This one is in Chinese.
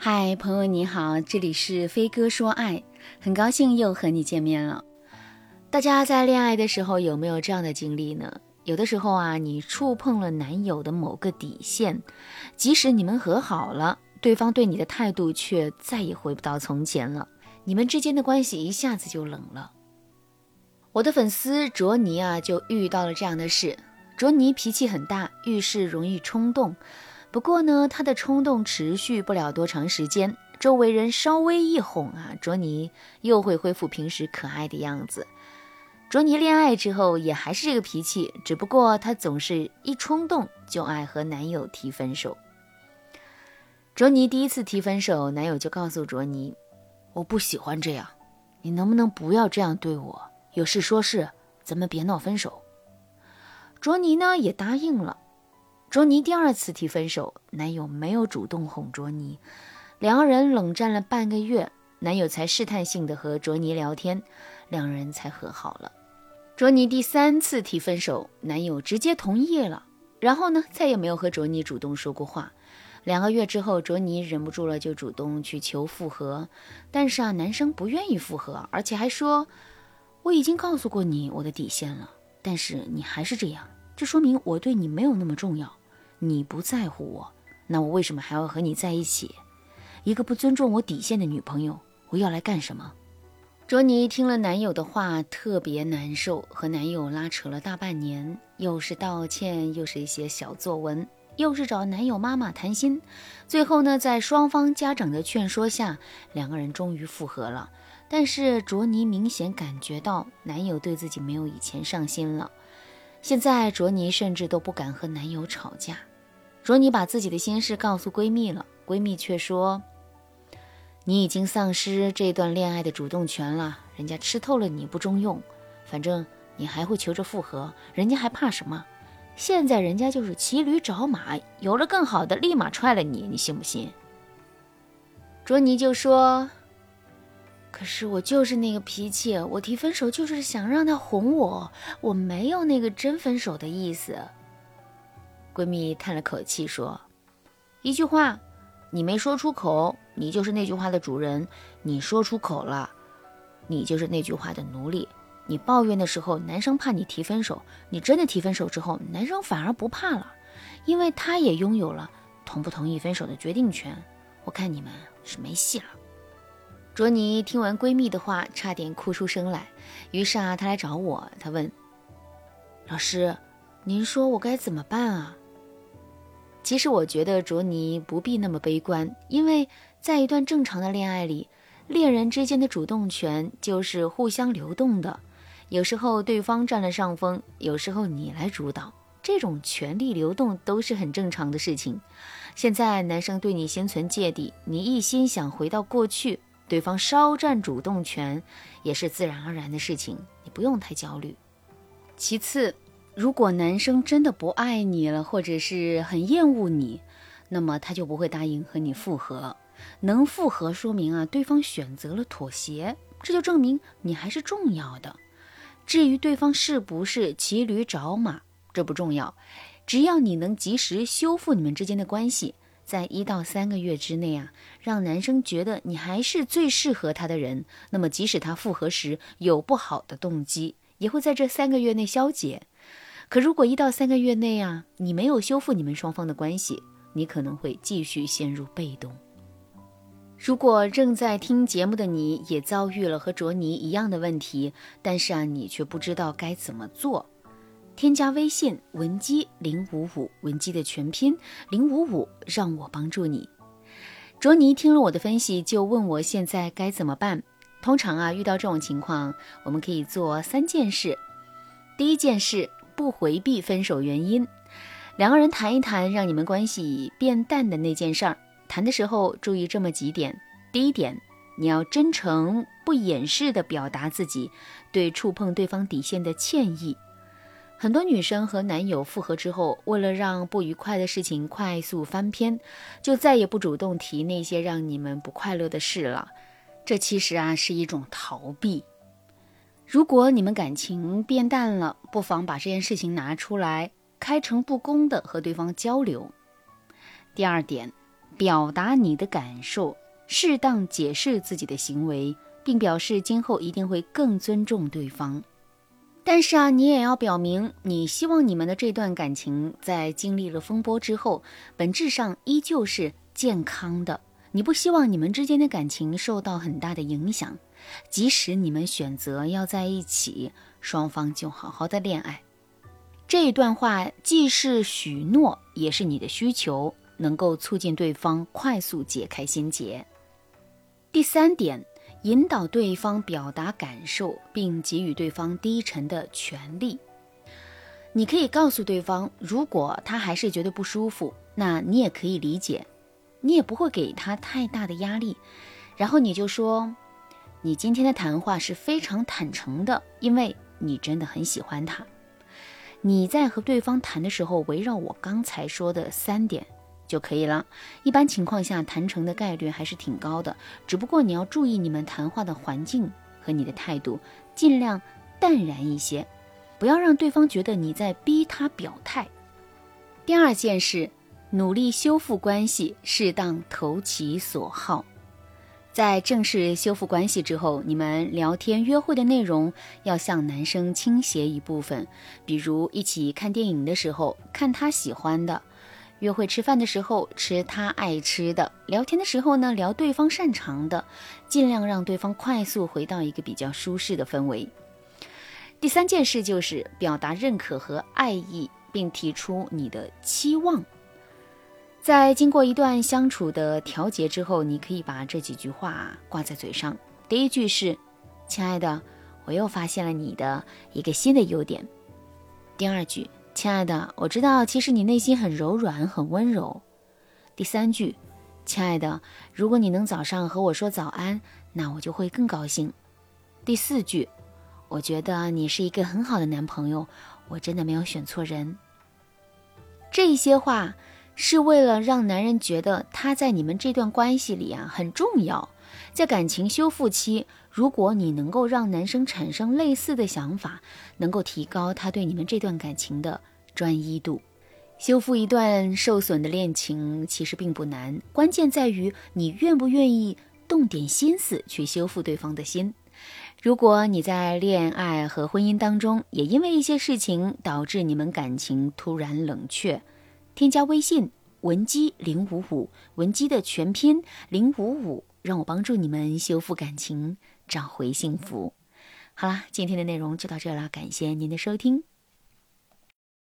嗨，朋友你好，这里是飞哥说爱，很高兴又和你见面了。大家在恋爱的时候有没有这样的经历呢？有的时候啊，你触碰了男友的某个底线，即使你们和好了，对方对你的态度却再也回不到从前了，你们之间的关系一下子就冷了。我的粉丝卓尼啊，就遇到了这样的事。卓尼脾气很大，遇事容易冲动。不过呢，他的冲动持续不了多长时间，周围人稍微一哄啊，卓尼又会恢复平时可爱的样子。卓尼恋爱之后也还是这个脾气，只不过她总是一冲动就爱和男友提分手。卓尼第一次提分手，男友就告诉卓尼：“我不喜欢这样，你能不能不要这样对我？有事说事，咱们别闹分手。”卓尼呢也答应了。卓尼第二次提分手，男友没有主动哄卓尼，两个人冷战了半个月，男友才试探性的和卓尼聊天，两人才和好了。卓尼第三次提分手，男友直接同意了，然后呢，再也没有和卓尼主动说过话。两个月之后，卓尼忍不住了，就主动去求复合，但是啊，男生不愿意复合，而且还说我已经告诉过你我的底线了，但是你还是这样，这说明我对你没有那么重要。你不在乎我，那我为什么还要和你在一起？一个不尊重我底线的女朋友，我要来干什么？卓尼听了男友的话，特别难受，和男友拉扯了大半年，又是道歉，又是一些小作文，又是找男友妈妈谈心，最后呢，在双方家长的劝说下，两个人终于复合了。但是卓尼明显感觉到男友对自己没有以前上心了，现在卓尼甚至都不敢和男友吵架。卓尼把自己的心事告诉闺蜜了，闺蜜却说：“你已经丧失这段恋爱的主动权了，人家吃透了你不中用，反正你还会求着复合，人家还怕什么？现在人家就是骑驴找马，有了更好的立马踹了你，你信不信？”卓尼就说：“可是我就是那个脾气，我提分手就是想让他哄我，我没有那个真分手的意思。”闺蜜叹了口气说：“一句话，你没说出口，你就是那句话的主人；你说出口了，你就是那句话的奴隶。你抱怨的时候，男生怕你提分手；你真的提分手之后，男生反而不怕了，因为他也拥有了同不同意分手的决定权。我看你们是没戏了。”卓尼听完闺蜜的话，差点哭出声来。于是啊，她来找我，她问：“老师，您说我该怎么办啊？”其实我觉得卓尼不必那么悲观，因为在一段正常的恋爱里，恋人之间的主动权就是互相流动的。有时候对方占了上风，有时候你来主导，这种权力流动都是很正常的事情。现在男生对你心存芥蒂，你一心想回到过去，对方稍占主动权也是自然而然的事情，你不用太焦虑。其次。如果男生真的不爱你了，或者是很厌恶你，那么他就不会答应和你复合。能复合，说明啊，对方选择了妥协，这就证明你还是重要的。至于对方是不是骑驴找马，这不重要，只要你能及时修复你们之间的关系，在一到三个月之内啊，让男生觉得你还是最适合他的人，那么即使他复合时有不好的动机，也会在这三个月内消解。可如果一到三个月内啊，你没有修复你们双方的关系，你可能会继续陷入被动。如果正在听节目的你也遭遇了和卓尼一样的问题，但是啊，你却不知道该怎么做，添加微信文姬零五五，文姬的全拼零五五，让我帮助你。卓尼听了我的分析，就问我现在该怎么办。通常啊，遇到这种情况，我们可以做三件事。第一件事。不回避分手原因，两个人谈一谈让你们关系变淡的那件事儿。谈的时候注意这么几点：第一点，你要真诚不掩饰地表达自己对触碰对方底线的歉意。很多女生和男友复合之后，为了让不愉快的事情快速翻篇，就再也不主动提那些让你们不快乐的事了。这其实啊是一种逃避。如果你们感情变淡了，不妨把这件事情拿出来，开诚布公的和对方交流。第二点，表达你的感受，适当解释自己的行为，并表示今后一定会更尊重对方。但是啊，你也要表明，你希望你们的这段感情在经历了风波之后，本质上依旧是健康的。你不希望你们之间的感情受到很大的影响，即使你们选择要在一起，双方就好好的恋爱。这一段话既是许诺，也是你的需求，能够促进对方快速解开心结。第三点。引导对方表达感受，并给予对方低沉的权利。你可以告诉对方，如果他还是觉得不舒服，那你也可以理解，你也不会给他太大的压力。然后你就说，你今天的谈话是非常坦诚的，因为你真的很喜欢他。你在和对方谈的时候，围绕我刚才说的三点。就可以了。一般情况下，谈成的概率还是挺高的。只不过你要注意你们谈话的环境和你的态度，尽量淡然一些，不要让对方觉得你在逼他表态。第二件事，努力修复关系，适当投其所好。在正式修复关系之后，你们聊天约会的内容要向男生倾斜一部分，比如一起看电影的时候，看他喜欢的。约会吃饭的时候吃他爱吃的，聊天的时候呢聊对方擅长的，尽量让对方快速回到一个比较舒适的氛围。第三件事就是表达认可和爱意，并提出你的期望。在经过一段相处的调节之后，你可以把这几句话挂在嘴上。第一句是：“亲爱的，我又发现了你的一个新的优点。”第二句。亲爱的，我知道其实你内心很柔软、很温柔。第三句，亲爱的，如果你能早上和我说早安，那我就会更高兴。第四句，我觉得你是一个很好的男朋友，我真的没有选错人。这些话是为了让男人觉得他在你们这段关系里啊很重要。在感情修复期，如果你能够让男生产生类似的想法，能够提高他对你们这段感情的。专一度，修复一段受损的恋情其实并不难，关键在于你愿不愿意动点心思去修复对方的心。如果你在恋爱和婚姻当中也因为一些事情导致你们感情突然冷却，添加微信文姬零五五，文姬的全拼零五五，让我帮助你们修复感情，找回幸福。好啦，今天的内容就到这啦，感谢您的收听。